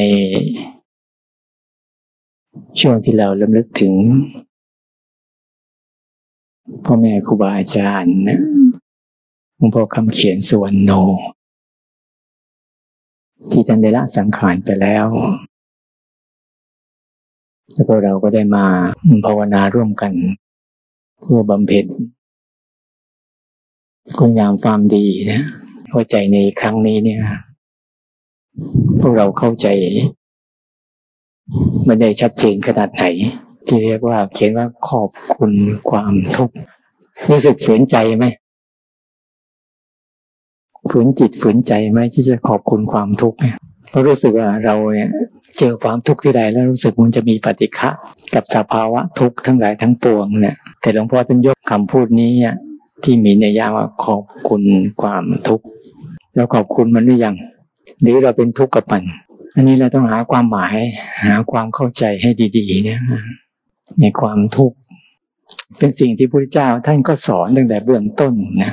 ในช่วงที่เราลำลึกถึง พ่อแม่ครูบาอาจารย์นะหลวงพ่อคำเขียนสวนโน ที่ท่านได้ละสังขารไปแล้วแล้วก็เราก็ได้มาภาวนาร่วมกันเพื่อบำเพ็ญคุณงามความดีนะเข้าใจในครั้งนี้เนี่ย พวกเราเข้าใจ มันได้ชัดเจนขนาดไหน ที่เรียกว่าเขียนว่าขอบคุณความทุกข์รู้สึกฝืนใจไหมฝืนจิตฝืนใจไหมที่จะขอบคุณความทุกข์เนี่ยเพราะรู้สึกว่าเราเนี่ยเจอความทุกข์ที่ใดแล้วรู้สึกมันจะมีปฏิฆะกับสภาวะทุกข์ทั้งหลายทั้งปวงเนี่ย แต่หลวงพ่อท่านยกคำพูดนี้ที่มีในยาว่าขอบคุณความทุกข์แล้วขอบคุณมันหรือยัง หรือเราเป็นทุกข์กับมัน อันนี้เราต้องหาความหมาย หาความเข้าใจให้ดีๆเนี่ยในความทุกข์เป็นสิ่งที่พระพุทธเจ้าท่านก็สอนตั้งแต่เบื้องต้นนะ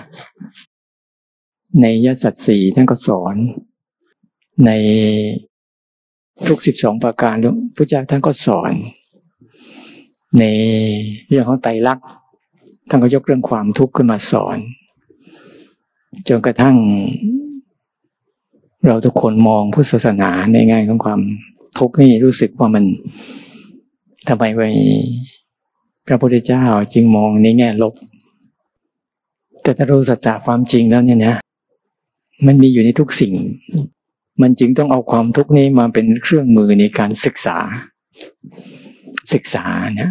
ในยสัตสีท่านก็สอน ในทุกสิบสองประการพระเจ้าท่านก็สอน ในเรื่องของไตรลักษณ์ท่านก็ยกเรื่องความทุกข์ขึ้นมาสอน จนกระทั่ง เราทุกคนมองพุทธศาสนาในแง่ของความทุกข์นี่รู้สึกว่ามันทำไมไปพระพุทธเจ้าจึงมองในแง่ลบ แต่ถ้ารู้สัจจะความจริงแล้วเนี่ยนะมันมีอยู่ในทุกสิ่ง มันจึงต้องเอาความทุกข์นี้มาเป็นเครื่องมือในการศึกษา ศึกษานะ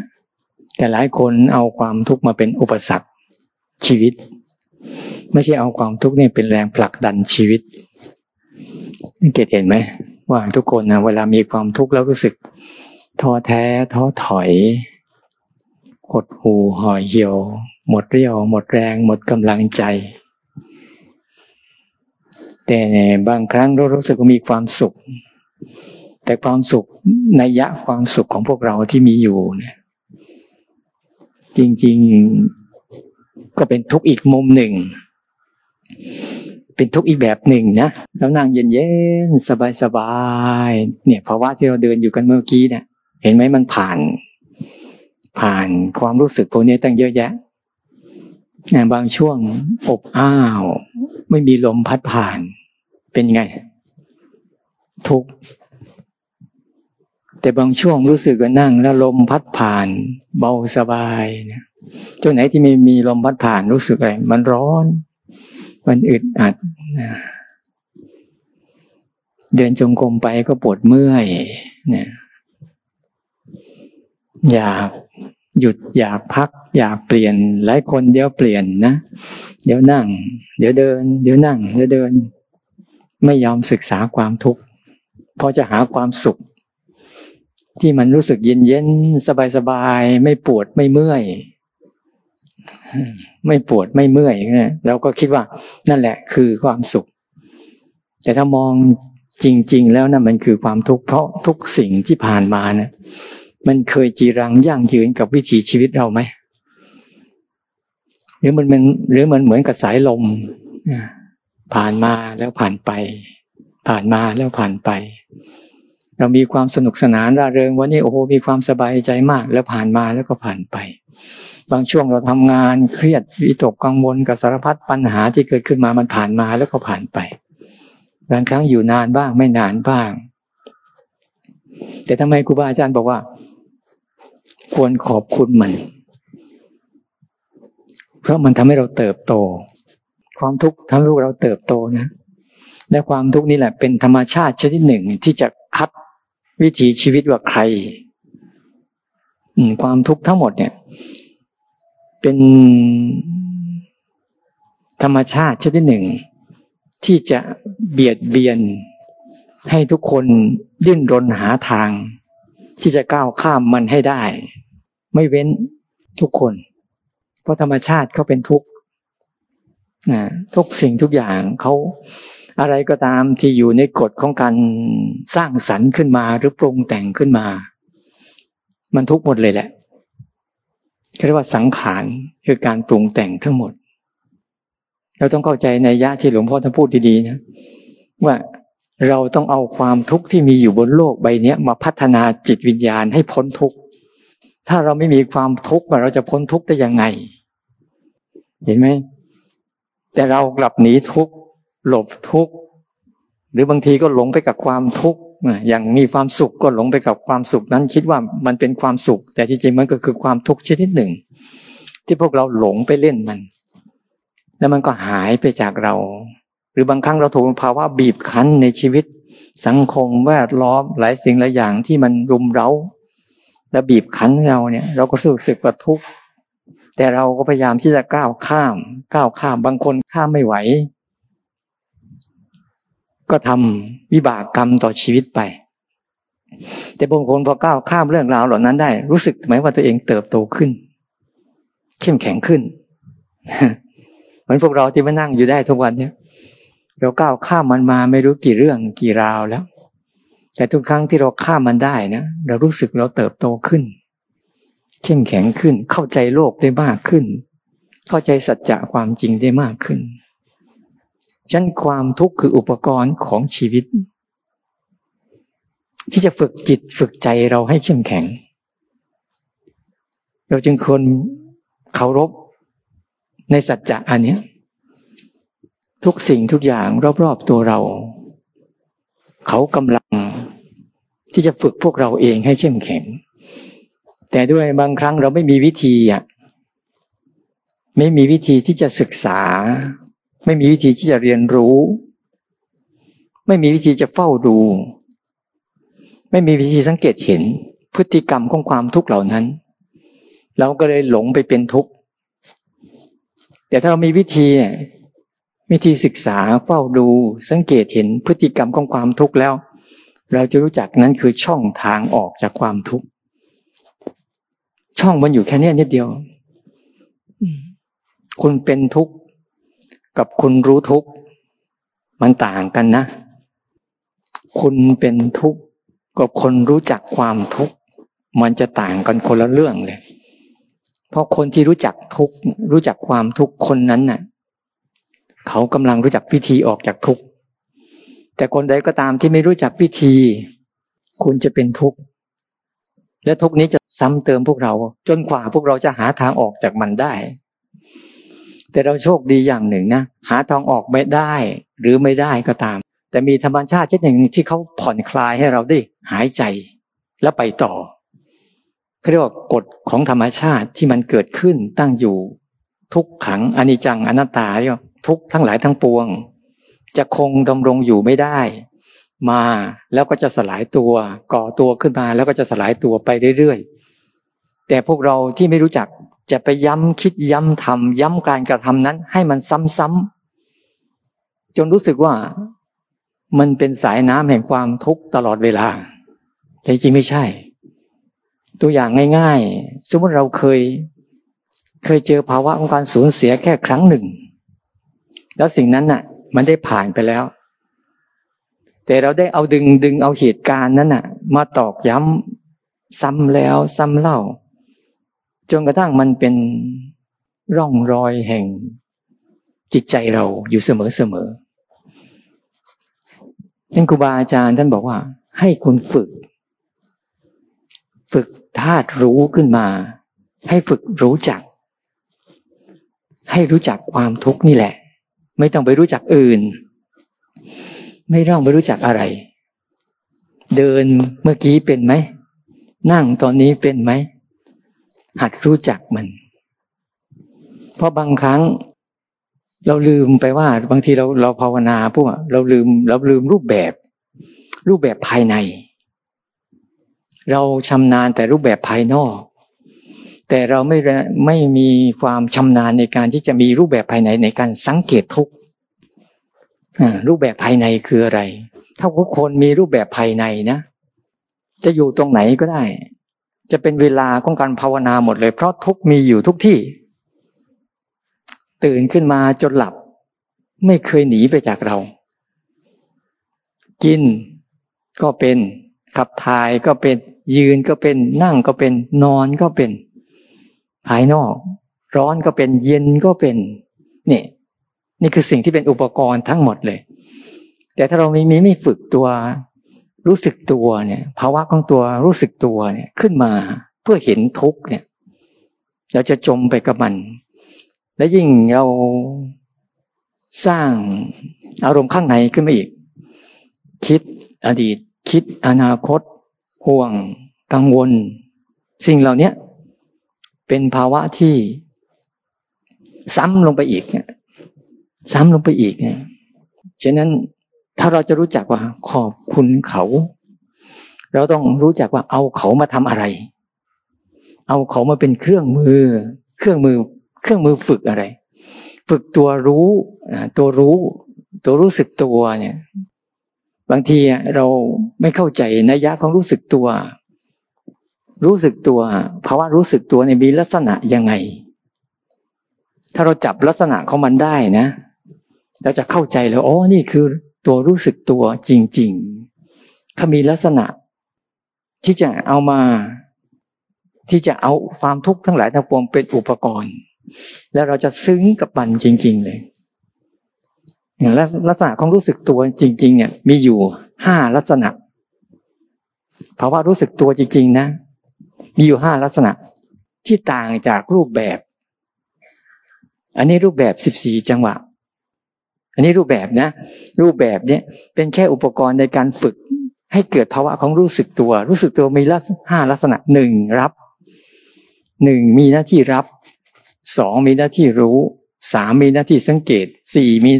แต่หลายคนเอาความทุกข์มาเป็นอุปสรรคชีวิต ไม่ใช่เอาความทุกข์นี่เป็นแรงผลักดันชีวิต เกตเห็นไหมว่าทุกคนนะเวลามีความทุกข์แล้วรู้สึกท้อแท้ท้อถอยหดหูห่อเหี่ยว หมดเรี่ยว หมดแรง หมดกำลังใจ แต่บางครั้งเรารู้สึกว่ามีความสุข แต่ความสุขในยะความสุขของพวกเราที่มีอยู่เนี่ยจริง ๆ ก็เป็นทุกข์อีกมุมหนึ่ง เป็นทุกข์อีกแบบหนึ่งนะแล้วนั่งเย็นๆสบายๆเนี่ยภาวะที่เราเดินอยู่กันเมื่อกี้เนี่ย เห็นไหมมันผ่าน ผ่านความรู้สึกพวกนี้ตั้งเยอะแยะบางช่วงอบอ้าว ไม่มีลมพัดผ่าน เป็นไง ทุกแต่บางช่วงรู้สึกว่านั่ง แล้วลมพัดผ่าน เบาสบายเนี่ยช่วงไหนที่ไม่มีลมพัดผ่านรู้สึกอะไรมันร้อน มันอึดอัด เดินจงกรมไปก็ปวดเมื่อยเนี่ยอยากหยุดอยากพัก อยากเปลี่ยน หลายคนเดี๋ยวเปลี่ยนนะ เดี๋ยวนั่ง เดี๋ยวเดิน เดี๋ยวนั่ง เดี๋ยวเดิน ไม่ยอมศึกษาความทุกข์พอจะหาความสุข ที่มันรู้สึกเย็นเย็นสบายสบายไม่ปวดไม่เมื่อย ไม่ปวดไม่เมื่อยเนี่ยเราก็คิดว่านั่นแหละคือความสุข แต่ถ้ามองจริง ๆ แล้วนะ่ะมันคือความทุกข์เพราะทุกสิ่งที่ผ่านมาเนะี่ยมันเคยจีรังยั่งยืนกับวิถีชีวิตเราไหมหรือมันมันหรือมันเหมือนกับสายลมผ่านมาแล้วผ่านไป ผ่านมาแล้วผ่านไป เรามีความสนุกสนานร่าเริงวันนี้โอ้โหมีความสบายใจมาก แล้วผ่านมาแล้วก็ผ่านไป บางช่วงเราทำงานเครียดวิตกกังวลกับสารพัดปัญหาที่เกิดขึ้นมามันผ่านมาแล้วก็ผ่านไป บางครั้งอยู่นานบ้างไม่นานบ้าง แต่ทำไมครูบาอาจารย์บอกว่า ควรขอบคุณมัน เพราะมันทำให้เราเติบโต ความทุกข์ทำให้เราเติบโตนะ และความทุกข์นี่แหละ เป็นธรรมชาติชนิดหนึ่งที่จะคัดวิถีชีวิตว่าใครความทุกข์ทั้งหมดเนี่ย เป็นธรรมชาติชนิดหนึ่ง ที่จะเบียดเบียน ให้ทุกคนดิ้นรนหาทาง ที่จะก้าวข้ามมันให้ได้ ไม่เว้นทุกคน เพราะธรรมชาติเขาเป็นทุกข์นะทุกสิ่งทุกอย่างเขาอะไรก็ตามที่อยู่ในกฎของการสร้างสรรค์ขึ้นมาหรือปรุงแต่งขึ้นมา มันทุกหมดเลยแหละ เรียกว่าสังขารคือการปรุงแต่งทั้งหมด เราต้องเข้าใจในยะที่หลวงพ่อท่านพูดดีๆนะว่าเราต้องเอาความทุกข์ที่มีอยู่บนโลกใบนี้มาพัฒนาจิตวิญญาณให้พ้นทุกข์ถ้าเราไม่มีความทุกข์เราจะพ้นทุกข์ได้ยังไง เห็นไหมแต่เรากลับหนีทุกข์หลบทุกข์หรือบางทีก็หลงไปกับความทุกข์ อย่างมีความสุขก็หลงไปกับความสุขนั้นคิดว่ามันเป็นความสุข แต่ที่จริงมันก็คือความทุกข์ชนิดหนึ่ง ที่พวกเราหลงไปเล่นมัน แล้วมันก็หายไปจากเรา หรือบางครั้งเราถูกภาวะบีบคั้นในชีวิต สังคมแวดล้อมหลายสิ่งหลายอย่างที่มันรุมเร้า และบีบคั้นเราเนี่ย เราก็รู้สึกว่าทุกข์แต่เราก็พยายามที่จะก้าวข้าม ก้าวข้ามบางคนข้ามไม่ไหว ก็ทำวิบากกรรมต่อชีวิตไป แต่บางคนพอก้าวข้ามเรื่องราวเหล่านั้นได้ รู้สึกไหมว่าตัวเองเติบโตขึ้น เข้มแข็งขึ้นเหมือนพวกเราที่มานั่งอยู่ได้ทุกวันเนี่ยเราก้าวข้ามมันมาไม่รู้กี่เรื่องกี่ราวแล้ว แต่ทุกครั้งที่เราข้ามมันได้นะเรารู้สึกเราเติบโตขึ้น เข้มแข็งขึ้น เข้าใจโลกได้มากขึ้น เข้าใจสัจจะความจริงได้มากขึ้น ฉันความทุกข์คืออุปกรณ์ของชีวิต ที่จะฝึกจิตฝึกใจเราให้เข้มแข็ง เราจึงควรเคารพในสัจจะอันนี้ทุกสิ่งทุกอย่างรอบๆตัวเรา เขากำลังที่จะฝึกพวกเราเองให้เข้มแข็ง แต่ด้วยบางครั้งเราไม่มีวิธีอะไม่มีวิธีที่จะศึกษา ไม่มีวิธีที่จะเรียนรู้ ไม่มีวิธีจะเฝ้าดู ไม่มีวิธีสังเกตเห็น พฤติกรรมของความทุกข์เหล่านั้น เราก็เลยหลงไปเป็นทุกข์แต่ถ้าเรามีวิธีวิธีศึกษาเฝ้าดูสังเกตเห็นพฤติกรรมของความทุกข์แล้ว เราจะรู้จักนั้นคือช่องทางออกจากความทุกข์ช่องมันอยู่แค่นี้นิดเดียว คุณเป็นทุกข์ กับคุณรู้ทุกข์มันต่างกันนะ คุณเป็นทุกข์กับคนรู้จักความทุกข์มันจะต่างกันคนละเรื่องเลย เพราะคนที่รู้จักทุกข์รู้จักความทุกข์คนนั้นน่ะ เขากำลังรู้จักวิธีออกจากทุกข์แต่คนใดก็ตามที่ไม่รู้จักวิธี คุณจะเป็นทุกข์และทุกข์นี้จะซ้ำเติมพวกเรา จนกว่าพวกเราจะหาทางออกจากมันได้ แต่เราโชคดีอย่างหนึ่งนะหาทางออกไม่ได้ หรือไม่ได้ก็ตาม แต่มีธรรมชาติชนิดหนึ่งที่เขาผ่อนคลายให้เราได้หายใจแล้วไปต่อเขาเรียกว่ากฎของธรรมชาติที่มันเกิดขึ้นตั้งอยู่ ทุกขังอนิจจังอนัตตาเรียทุกทั้งหลายทั้งปวง จะคงดำรงอยู่ไม่ได้ มาแล้วก็จะสลายตัวก่อตัวขึ้นมาแล้วก็จะสลายตัวไปเรื่อยๆแต่พวกเราที่ไม่รู้จัก จะไปย้ำคิดย้ำทำย้ำการกระทำนั้น ให้มันซ้ำๆจนรู้สึกว่ามันเป็นสายน้ำแห่งความทุกข์ตลอดเวลา แต่จริงไม่ใช่ ตัวอย่างง่ายๆ สมมติเราเคย เคยเจอภาวะของการสูญเสียแค่ครั้งหนึ่ง แล้วสิ่งนั้นน่ะ มันได้ผ่านไปแล้ว แต่เราได้เอาดึงดึงเอาเหตุการณ์นั้นน่ะ มาตอกย้ำซ้ำแล้วซ้ำเล่า จนกระทั่งมันเป็นร่องรอยแห่งจิตใจเราอยู่เสมอเสมอท่านครูบาอาจารย์ท่านบอกว่า ให้คุณฝึก ฝึกธาตุรู้ขึ้นมา ให้ฝึกรู้จัก ให้รู้จักความทุกข์นี่แหละ ไม่ต้องไปรู้จักอื่น ไม่ต้องไปรู้จักอะไร เดินเมื่อกี้เป็นไหม นั่งตอนนี้เป็นไหม หัดรู้จักมัน เพราะบางครั้ง เราลืมไปว่า บางทีเราเราภาวนาพวกเราลืม เราลืมรูปแบบ รูปแบบภายใน เราชำนาญแต่รูปแบบภายนอก แต่เราไม่ไม่มีความชำนาญในการที่จะมีรูปแบบภายในในการสังเกตทุกรูปแบบภายในคืออะไร ถ้าทุกคนมีรูปแบบภายในนะ จะอยู่ตรงไหนก็ได้ จะเป็นเวลาของการภาวนาหมดเลย เพราะทุกมีอยู่ทุกที่ ตื่นขึ้นมาจนหลับ ไม่เคยหนีไปจากเรา กินก็เป็นขับถ่ายก็เป็นยืนก็เป็นนั่งก็เป็นนอนก็เป็น ภายนอก ร้อนก็เป็นเย็นก็เป็นนี่นี่คือสิ่งที่เป็นอุปกรณ์ทั้งหมดเลย แต่ถ้าเราไม่มีไม่ฝึกตัว รู้สึกตัวเนี่ย ภาวะของตัวรู้สึกตัวเนี่ยขึ้นมาเพื่อเห็นทุกเนี่ย เราจะจมไปกับมัน และยิ่งเราสร้างอารมณ์ข้างในขึ้นมาอีก คิดอดีต คิดอนาคต ห่วง กังวล สิ่งเหล่านี้เป็นภาวะที่ซ้ำลงไปอีกเนี่ยซ้ำลงไปอีกเนี่ยฉะนั้น ถ้าเราจะรู้จักว่าขอบคุณเขา เราต้องรู้จักว่าเอาเขามาทำอะไร เอาเขามาเป็นเครื่องมือ เครื่องมือ เครื่องมือฝึกอะไร ฝึกตัวรู้ตัวรู้ ตัวรู้สึกตัวเนี่ย บางทีเราไม่เข้าใจนัยยะของรู้สึกตัว รู้สึกตัวภาวะรู้สึกตัวในมีลักษณะยังไง ถ้าเราจับลักษณะของมันได้นะเราจะเข้าใจแล้วอ๋อนี่คือ ตัวรู้สึกตัวจริงๆถ้ามีลักษณะ ที่จะเอามา ที่จะเอาความทุกข์ทั้งหลายทั้งปวงเป็นอุปกรณ์ แล้วเราจะซึ้งกับมันจริง ๆ เลยอย่างลักษณะของรู้สึกตัวจริง ๆ เนี่ย มีอยู่ห้าลักษณะภาวะรู้สึกตัวจริง ๆ นะ มีอยู่ห้าลักษณะที่ต่างจากรูปแบบ อันนี้รูปแบบสิบสี่จังหวะ อันนี้รูปแบบนะ รูปแบบเนี้ยเป็นแค่อุปกรณ์ในการฝึก ให้เกิดภาวะของรู้สึกตัว รู้สึกตัวมีลักษณะห้าลักษณะหนึ่งรับหนึ่งมีหน้าที่รับสองมีหน้าที่รู้สามมีหน้าที่สังเกตสี่มี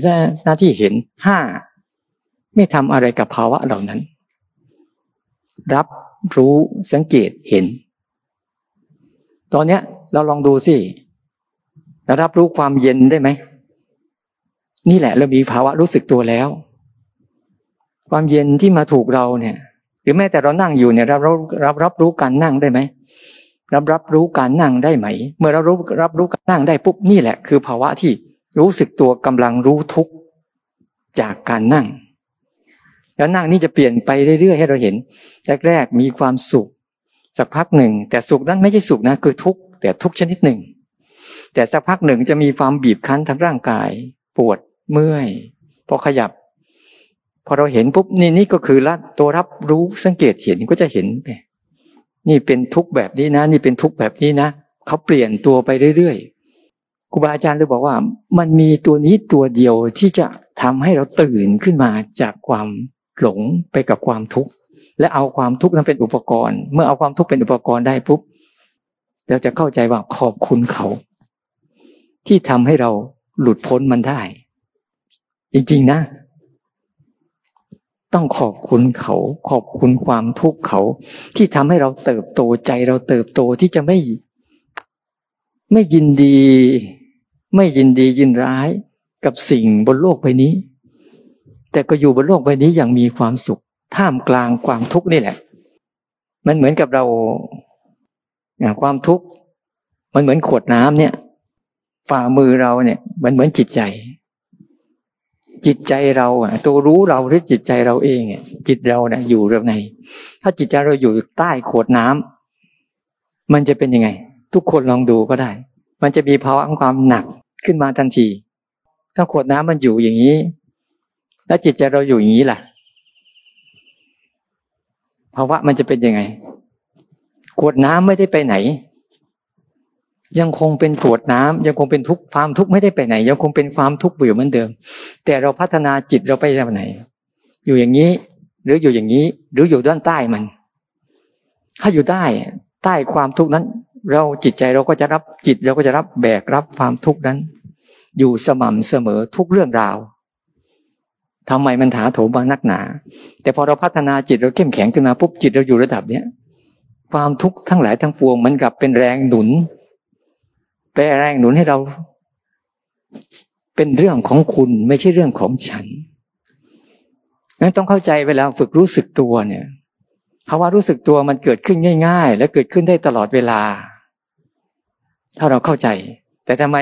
หน้าที่เห็นห้าไม่ทำอะไรกับภาวะเหล่านั้น รับรู้สังเกตเห็น ตอนเนี้ยเราลองดูสิรับรู้ความเย็นได้ไหม นี่แหละเรามีภาวะรู้สึกตัวแล้ว ความเย็นที่มาถูกเราเนี่ย หรือแม้แต่เรานั่งอยู่เนี่ยเรารับรับรับรู้การนั่งได้ไหมรับรับรู้การนั่งได้ไหม เมื่อเรารู้รับรู้การนั่งได้ปุ๊บนี่แหละ คือภาวะที่รู้สึกตัวกำลังรู้ทุกจากการนั่ง แล้วนั่งนี่จะเปลี่ยนไปเรื่อยๆให้เราเห็นแรกๆมีความสุข สักพักหนึ่ง แต่สุขนั้นไม่ใช่สุขนะคือทุกแต่ทุกชนิดหนึ่ง แต่สักพักหนึ่งจะมีความบีบคั้นทางร่างกาย ปวด เมื่อยพอขยับ พอเราเห็นปุ๊บนี่นี่ก็คือละตัวรับรู้สังเกตเห็นก็จะเห็นไปนี่เป็นทุกแบบนี้นะ นี่เป็นทุกแบบนี้นะเขาเปลี่ยนตัวไปเรื่อยๆครูบาอาจารย์เลยบอกว่า มันมีตัวนี้ตัวเดียวที่จะทำให้เราตื่นขึ้นมาจากความหลงไปกับความทุกข์และเอาความทุกข์นั้นเป็นอุปกรณ์ เมื่อเอาความทุกข์เป็นอุปกรณ์ได้ปุ๊บเราจะเข้าใจว่าขอบคุณเขา ที่ทำให้เราหลุดพ้นมันได้ จริงๆนะ ต้องขอบคุณเขา ขอบคุณความทุกข์เขา ที่ทำให้เราเติบโตใจเราเติบโตที่จะไม่ ไม่ยินดี ไม่ยินดียินร้ายกับสิ่งบนโลกใบนี้ แต่ก็อยู่บนโลกใบนี้อย่างมีความสุข ท่ามกลางความทุกข์นี่แหละ มันเหมือนกับเราความทุกข์มันเหมือนขวดน้ำเนี่ย ฝ่ามือเราเนี่ย มันเหมือนจิตใจ จิตใจเราอะ ตัวรู้เราหรือจิตใจเราเองจิตเราเนี่ยอยู่ตรงไหน ถ้าจิตใจเราอยู่ใต้ขวดน้ำมันจะเป็นยังไง ทุกคนลองดูก็ได้ มันจะมีภาวะความหนักขึ้นมาทันที ถ้าขวดน้ำมันอยู่อย่างนี้ แล้วจิตใจเราอยู่อย่างนี้ล่ะภาวะมันจะเป็นยังไงขวดน้ำไม่ได้ไปไหน ยังคงเป็นขวดน้ำยังคงเป็นทุกความทุกข์ไม่ได้ไปไหน ยังคงเป็นความทุกข์อยู่เหมือนเดิม แต่เราพัฒนาจิตเราไปแบบไหน อยู่อย่างนี้ หรืออยู่อย่างนี้ หรืออยู่ด้านใต้มัน ถ้าอยู่ใต้ใต้ความทุกข์นั้น เราจิตใจเราก็จะรับจิตเราก็จะรับแบกรับความทุกข์นั้น อยู่สม่ำเสมอทุกเรื่องราวทำไมมันถาโถมบานักหนา แต่พอเราพัฒนาจิตเราเข้มแข็งขึ้นมาปุ๊บจิตเราอยู่ระดับเนี้ยความทุกข์ทั้งหลายทั้งปวงมันกลับเป็นแรงหนุน แปลแรงหนุนให้เรา เป็นเรื่องของคุณไม่ใช่เรื่องของฉันนั้นต้องเข้าใจเวลาฝึกรู้สึกตัวเนี่ยภาวะรู้สึกตัวมันเกิดขึ้นง่าย ๆ และเกิดขึ้นได้ตลอดเวลา ถ้าเราเข้าใจ แต่ทำไม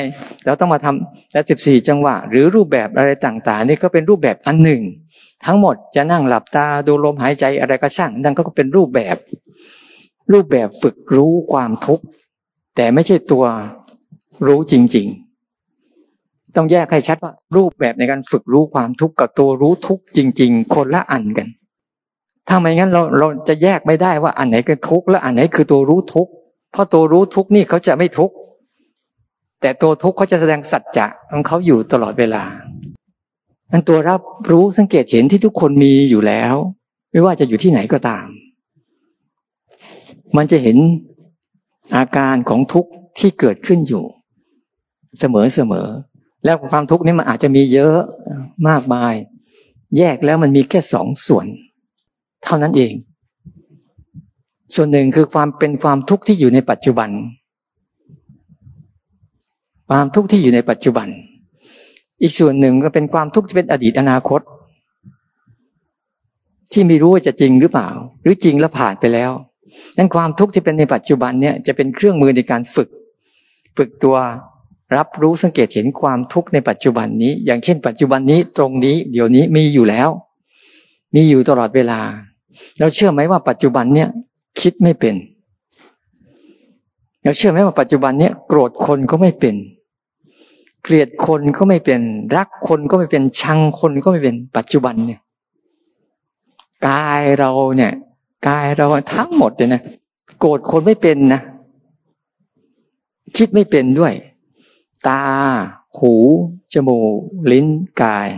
เราต้องมาทำและสิบสี่จังหวะ หรือรูปแบบอะไรต่างๆ นี่ก็เป็นรูปแบบอันหนึ่ง ทั้งหมดจะนั่งหลับตาดูลมหายใจอะไรก็ช่างนั่นก็เป็นรูปแบบ รูปแบบฝึกรู้ความทุกข์แต่ไม่ใช่ตัว รู้จริง ๆ ต้องแยกให้ชัดว่า รูปแบบในการฝึกรู้ความทุกข์กับตัวรู้ทุกข์จริง ๆ คนละอันกัน ถ้าไม่งั้นเราเราจะแยกไม่ได้ว่าอันไหนคือทุกข์และอันไหนคือตัวรู้ทุกข์เพราะตัวรู้ทุกข์นี่เขาจะไม่ทุกข์แต่ตัวทุกข์เขาจะแสดงสัจจะของเขาอยู่ตลอดเวลานั้นตัวรับรู้สังเกตเห็นที่ทุกคนมีอยู่แล้ว ไม่ว่าจะอยู่ที่ไหนก็ตาม มันจะเห็นอาการของทุกข์ที่เกิดขึ้นอยู่ เสมอเสมอ แล้วความทุกข์นี้มันอาจจะมีเยอะมากมาย แยกแล้วมันมีแค่สองส่วน เท่านั้นเอง ส่วนหนึ่งคือความเป็นความทุกข์ที่อยู่ในปัจจุบัน ความทุกข์ที่อยู่ในปัจจุบัน อีกส่วนหนึ่งก็เป็นความทุกข์ที่เป็นอดีตอนาคต ที่ไม่รู้ว่าจะจริงหรือเปล่า หรือจริงแล้วผ่านไปแล้วนั้นความทุกข์ที่เป็นในปัจจุบันเนี่ยจะเป็นเครื่องมือในการฝึก ฝึกตัว รับรู้สังเกตเห็นความทุกข์ในปัจจุบันนี้ อย่างเช่น ปัจจุบันนี้ตรงนี้ เดี๋ยวนี้มีอยู่แล้ว มีอยู่ตลอดเวลา เราเชื่อไหมว่าปัจจุบันเนี่ยคิดไม่เป็นเราเชื่อไหมว่าปัจจุบันเนี่ยโกรธคนก็ไม่เป็น เกลียดคนก็ไม่เป็น รักคนก็ไม่เป็นชังคนก็ไม่เป็นปัจจุบันเนี่ยกายเราเนี่ยกายเราทั้งหมดเลยนะโกรธคนไม่เป็นนะคิดไม่เป็นด้วย ตา หู จมูก ลิ้น กาย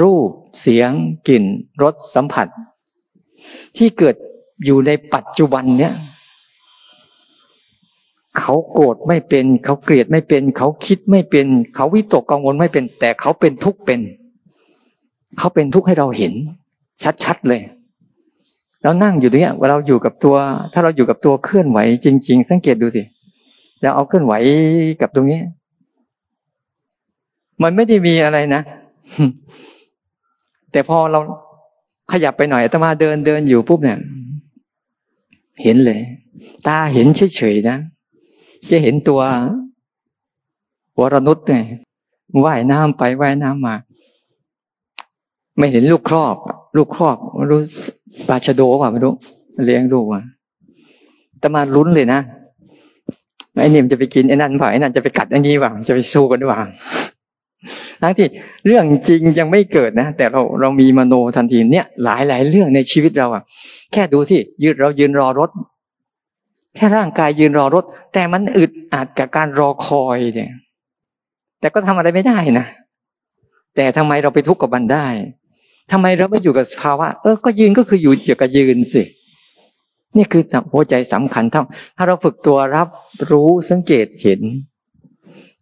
รูป เสียง กลิ่น รส สัมผัส ที่เกิดอยู่ในปัจจุบันเนี้ยเขาโกรธไม่เป็น เขาเกลียดไม่เป็น เขาคิดไม่เป็น เขาวิตกกังวลไม่เป็น แต่เขาเป็นทุกข์เป็น เขาเป็นทุกข์ให้เราเห็น ชัดๆเลยเรานั่งอยู่ตรงนี้เราอยู่กับตัว ถ้าเราอยู่กับตัวเคลื่อนไหวจริง ๆ สังเกตดูสิเราเอาเคลื่อนไหวกับตรงนี้ มันไม่ได้มีอะไรนะ แต่พอเราขยับไปหน่อยตมาเดินเดินอยู่ปุ๊บเนี่ย เห็นเลย ตาเห็นเฉยๆนะ จะเห็นตัววรนุษย์ไงว่ายน้ำไปว่ายน้ำมา ไม่เห็นลูกครอบ ลูกครอบรู้ปลาชโดว่าไม่รู้เลี้ยงลูกอะแต่มาลุ้นเลยนะ ไอ้นี่มันจะไปกินไอ้นั่นฝ่าไอ้นั่นจะไปกัดไอ้นี่ว่าจะไปสู้กันว่าทั้งที่เรื่องจริงยังไม่เกิดนะ แต่เราเรามีมโนทันทีเนี่ยหลายหลายเรื่องในชีวิตเราอะแค่ดูสิยืดเรายืนรอรถ แค่ร่างกายยืนรอรถ แต่มันอึดอัดกับการรอคอยเนี่ย แต่ก็ทำอะไรไม่ได้นะแต่ทำไมเราไปทุกข์กับมันได้ทำไมเราไม่อยู่กับภาวะเออก็ยืนก็คืออยู่อยู่กับยืนสิ นี่คือหัวใจสำคัญถ้าถ้าเราฝึกตัวรับรู้สังเกตเห็น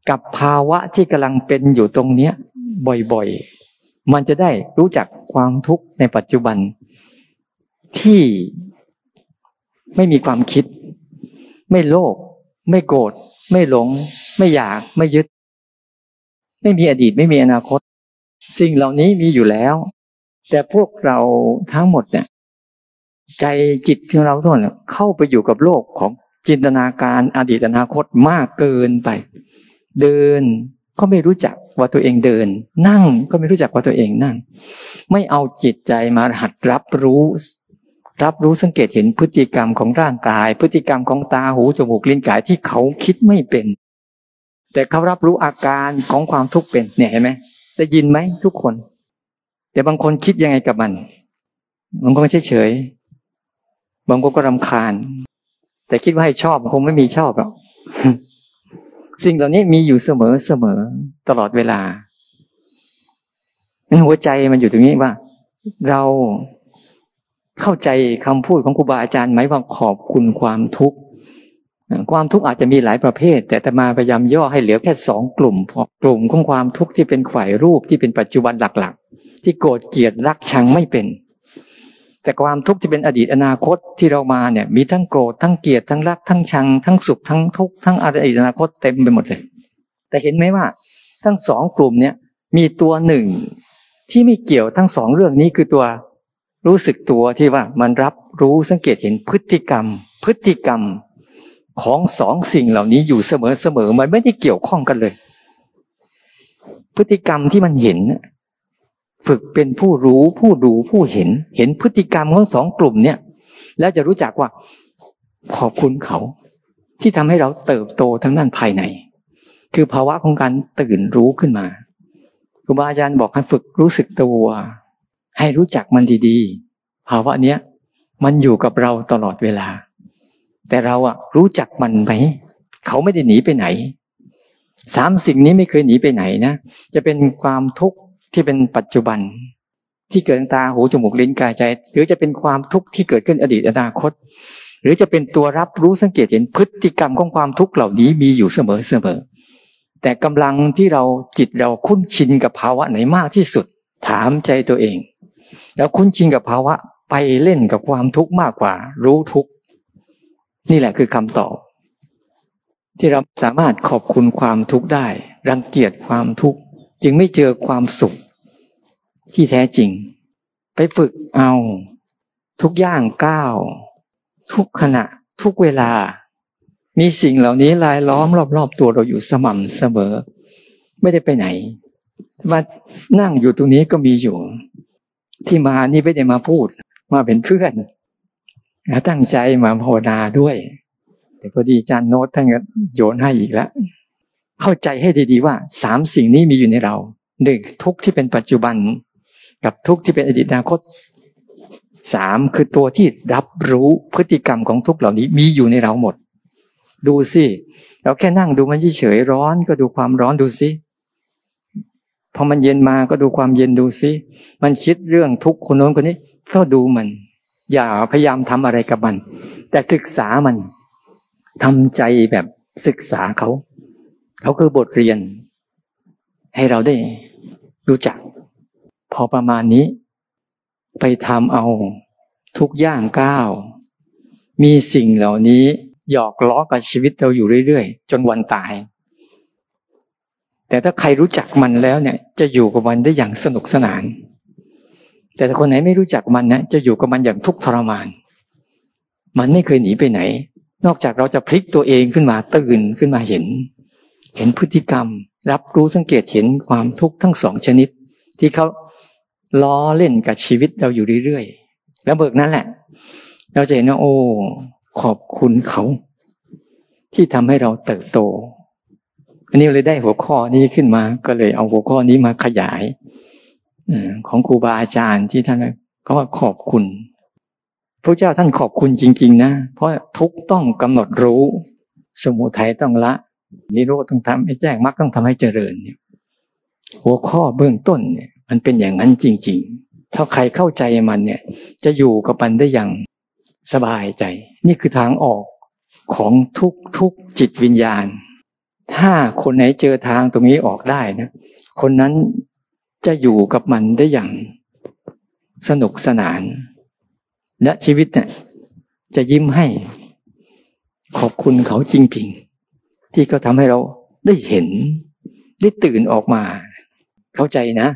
กับภาวะที่กำลังเป็นอยู่ตรงเนี้ย บ่อยๆ มันจะได้รู้จักความทุกข์ในปัจจุบัน ที่ไม่มีความคิด ไม่โลภไม่โกรธไม่หลง ไม่อยากไม่ยึด ไม่มีอดีตไม่มีอนาคต สิ่งเหล่านี้มีอยู่แล้ว แต่พวกเราทั้งหมดเนี่ย ใจจิตของเราทุกคนเข้าไปอยู่กับโลกของจินตนาการอดีตอนาคตมากเกินไป เดินก็ไม่รู้จักว่าตัวเองเดิน นั่งก็ไม่รู้จักว่าตัวเองนั่ง ไม่เอาจิตใจมาหัดรับรู้ รับรู้สังเกตเห็นพฤติกรรมของร่างกาย พฤติกรรมของตาหูจมูกลิ้นกายที่เขาคิดไม่เป็น แต่เขารับรู้อาการของความทุกข์เป็นเนี่ยเห็นไหมได้ยินไหมทุกคน แต่บางคนคิดยังไงกับมันบางคนเฉยเฉย บางคนก็รำคาญ แต่คิดว่าให้ชอบคงไม่มีชอบหรอกสิ่งเหล่านี้มีอยู่เสมอเสมอตลอดเวลาหัวใจมันอยู่ตรงนี้ว่า เราเข้าใจคำพูดของครูบาอาจารย์ไหมว่าขอบคุณความทุกข์ความทุกข์อาจจะมีหลายประเภท แต่ตมาพยายามย่อให้เหลือแค่สองกลุ่มกลุ่มของความทุกข์ที่เป็นฝ่ายรูปที่เป็นปัจจุบันหลักๆ ที่โกรธเกลียดรักชังไม่เป็น แต่ความทุกข์ที่เป็นอดีตอนาคตที่เรามาเนี่ย มีทั้งโกรธทั้งเกลียดทั้งรักทั้งชัง ทั้งสุขทั้งทุกข์ทั้งอดีตอนาคตเต็มไปหมดเลย แต่เห็นไหมว่า ทั้งสองกลุ่มเนี่ยมีตัวหนึ่งที่ไม่เกี่ยวทั้งสองเรื่องนี้คือตัวรู้สึกตัวที่ว่ามันรับรู้สังเกตเห็นพฤติกรรม พฤติกรรมของสองสิ่งเหล่านี้อยู่เสมอเสมอมันไม่ได้เกี่ยวข้องกันเลย พฤติกรรมที่มันเห็น ฝึกเป็นผู้รู้ผู้ดูผู้เห็น เห็นพฤติกรรมของสองกลุ่มเนี่ย แล้วจะรู้จักว่า ขอบคุณเขา ที่ทำให้เราเติบโตทั้งนั้นภายใน คือภาวะของการตื่นรู้ขึ้นมาครูบาอาจารย์บอกให้ฝึกรู้สึกตัว ให้รู้จักมันดีๆ ภาวะเนี้ยมันอยู่กับเราตลอดเวลา แต่เราอะรู้จักมันไหมเขาไม่ได้หนีไปไหนสามสิ่งนี้ไม่เคยหนีไปไหนนะ จะเป็นความทุกข์ ที่เป็นปัจจุบัน ที่เกิดตาหูจมูกลิ้นกายใจ หรือจะเป็นความทุกข์ที่เกิดขึ้นอดีตอนาคต หรือจะเป็นตัวรับรู้สังเกตเห็นพฤติกรรมของความทุกข์เหล่านี้มีอยู่เสมอเสมอแต่กำลังที่เราจิตเราคุ้นชินกับภาวะไหนมากที่สุด ถามใจตัวเอง แล้วคุ้นชินกับภาวะไปเล่นกับความทุกข์มากกว่า รู้ทุกข์นี่แหละคือคำตอบ ที่เราสามารถขอบคุณความทุกข์ได้ รังเกียจความทุกข์จึงไม่เจอความสุข ที่แท้จริง ไปฝึกเอา ทุกย่างก้าว ทุกขณะ ทุกเวลา มีสิ่งเหล่านี้ลายล้อมรอบๆตัวเราอยู่สม่ำเสมอ ไม่ได้ไปไหนมานั่งอยู่ตรงนี้ก็มีอยู่ ที่มานี่ไม่ได้มาพูด มาเป็นเพื่อนตั้งใจมาภาวนาด้วย แต่พอดีอาจารย์โน้ตท่านก็โยนให้อีกแล้วเข้าใจให้ดีๆว่าสามสิ่งนี้มีอยู่ในเราหนึ่งทุกที่เป็นปัจจุบัน กับทุกที่เป็นอดีตอนาคตสามคือตัวที่รับรู้พฤติกรรมของทุกเหล่านี้มีอยู่ในเราหมด ดูสิเราแค่นั่งดูมันเฉยร้อนก็ดูความร้อนดูสิพอมันเย็นมาก็ดูความเย็นดูสิมันคิดเรื่องทุกคนโน้นคนนี้ ก็ดูมัน อย่าพยายามทำอะไรกับมัน แต่ศึกษามันทำใจแบบศึกษาเขา เขาคือบทเรียน ให้เราได้รู้จัก พอประมาณนี้ ไปทำเอาทุกย่างก้าว มีสิ่งเหล่านี้หยอกล้อกับชีวิตเราอยู่เรื่อยๆ จนวันตาย แต่ถ้าใครรู้จักมันแล้วเนี่ย จะอยู่กับมันได้อย่างสนุกสนาน แต่ถ้าคนไหนไม่รู้จักมันนะจะอยู่กับมันอย่างทุกข์ทรมาน มันไม่เคยหนีไปไหน นอกจากเราจะพลิกตัวเองขึ้นมาตื่นขึ้นมาเห็น เห็นพฤติกรรม รับรู้สังเกตเห็นความทุกข์ทั้งสองชนิด ที่เขา ล้อเล่นกับชีวิตเราอยู่เรื่อยๆ แล้วเบิกนั้นแหละ เราจะเห็นว่าโอ้ ขอบคุณเขา ที่ทำให้เราเติบโต อันนี้เลยได้หัวข้อนี้ขึ้นมา ก็เลยเอาหัวข้อนี้มาขยายของครูบาอาจารย์ที่ท่านก็ว่าขอบคุณพระเจ้าท่านขอบคุณจริง ๆ นะ เพราะทุกต้องกำหนดรู้ สมุทัยต้องละ นิโรธต้องทำให้แจ้งมรรคต้องทำให้เจริญเนี่ยหัวข้อเบื้องต้นเนี่ย มันเป็นอย่างนั้นจริง ๆ ถ้าใครเข้าใจมันเนี่ย จะอยู่กับมันได้อย่างสบายใจ นี่คือทางออกของทุกทุกจิตวิญญาณ ถ้าคนไหนเจอทางตรงนี้ออกได้นะ คนนั้นจะอยู่กับมันได้อย่างสนุกสนาน และชีวิตเนี่ยจะยิ้มให้ ขอบคุณเขาจริง ๆ ที่เขาทำให้เราได้เห็น ได้ตื่นออกมา เข้าใจนะ